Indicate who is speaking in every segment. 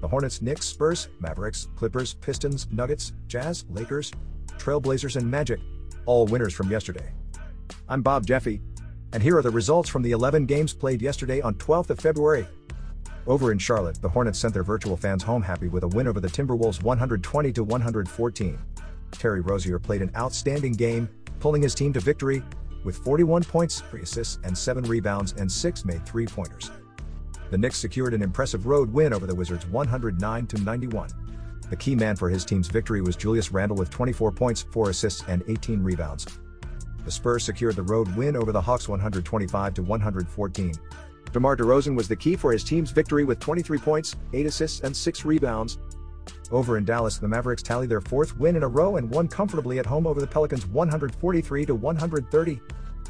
Speaker 1: The Hornets, Knicks, Spurs, Mavericks, Clippers, Pistons, Nuggets, Jazz, Lakers, Trailblazers, and Magic, all winners from yesterday. I'm Bob Jeffy, and here are the results from the 11 games played yesterday on 12th of February. Over in Charlotte, the Hornets sent their virtual fans home happy with a win over the Timberwolves 120 to 114. Terry Rozier played an outstanding game, pulling his team to victory with 41 points, 3 assists, and 7 rebounds, and 6 made three pointers. The Knicks secured an impressive road win over the Wizards 109 91. The key man for his team's victory was Julius Randle with 24 points, 4 assists, and 18 rebounds. The Spurs secured the road win over the Hawks 125 114. DeMar DeRozan was the key for his team's victory with 23 points, 8 assists, and 6 rebounds. Over in Dallas, the Mavericks tally their fourth win in a row and won comfortably at home over the Pelicans 143 to 130.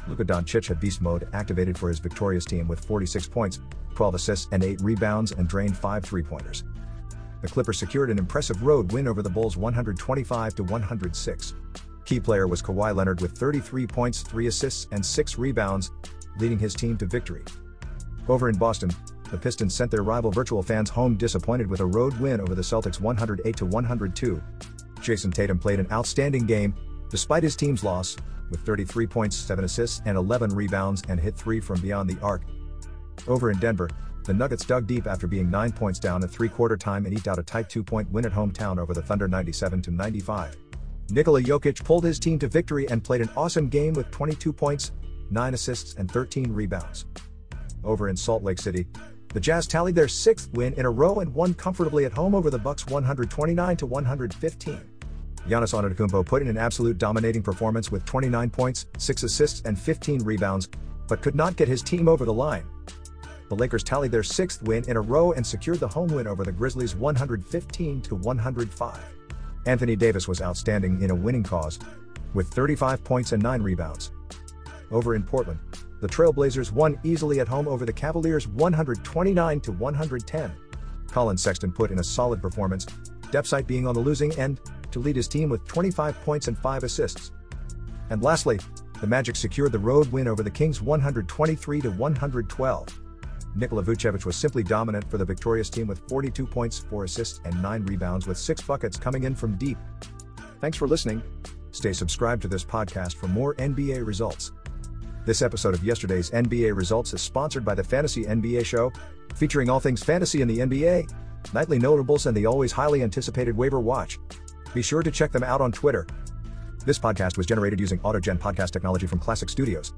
Speaker 1: Luka Doncic had beast mode activated for his victorious team with 46 points, 12 assists, and 8 rebounds and drained 5 three-pointers. The Clippers secured an impressive road win over the Bulls 125 to 106. Key player was Kawhi Leonard with 33 points, 3 assists, and 6 rebounds, leading his team to victory. Over in Boston, the Pistons sent their rival virtual fans home disappointed with a road win over the Celtics 108 102. Jayson Tatum played an outstanding game, despite his team's loss, with 33 points, 7 assists, and 11 rebounds and hit 3 from beyond the arc. Over in Denver, the Nuggets dug deep after being 9 points down at three-quarter time and eked out a tight 2-point win at hometown over the Thunder 97 95. Nikola Jokic pulled his team to victory and played an awesome game with 22 points, 9 assists, and 13 rebounds. Over in Salt Lake City, the Jazz tallied their sixth win in a row and won comfortably at home over the Bucks 129 to 115. Giannis Antetokounmpo put in an absolute dominating performance with 29 points, 6 assists and 15 rebounds, but could not get his team over the line. The Lakers tallied their sixth win in a row and secured the home win over the Grizzlies 115 to 105. Anthony Davis was outstanding in a winning cause, with 35 points and 9 rebounds. Over in Portland, the Trailblazers won easily at home over the Cavaliers 129 to 110. Collin Sexton put in a solid performance, depth being on the losing end, to lead his team with 25 points and 5 assists. And lastly, the Magic secured the road win over the Kings 123 to 112. Nikola Vucevic was simply dominant for the victorious team with 42 points, 4 assists, and 9 rebounds with 6 buckets coming in from deep. Thanks for listening. Stay subscribed to this podcast for more NBA results. This episode of yesterday's NBA results is sponsored by the Fantasy NBA Show, featuring all things fantasy in the NBA, nightly notables, and the always highly anticipated waiver watch. Be sure to check them out on Twitter. This podcast was generated using AutoGen podcast technology from Classic Studios.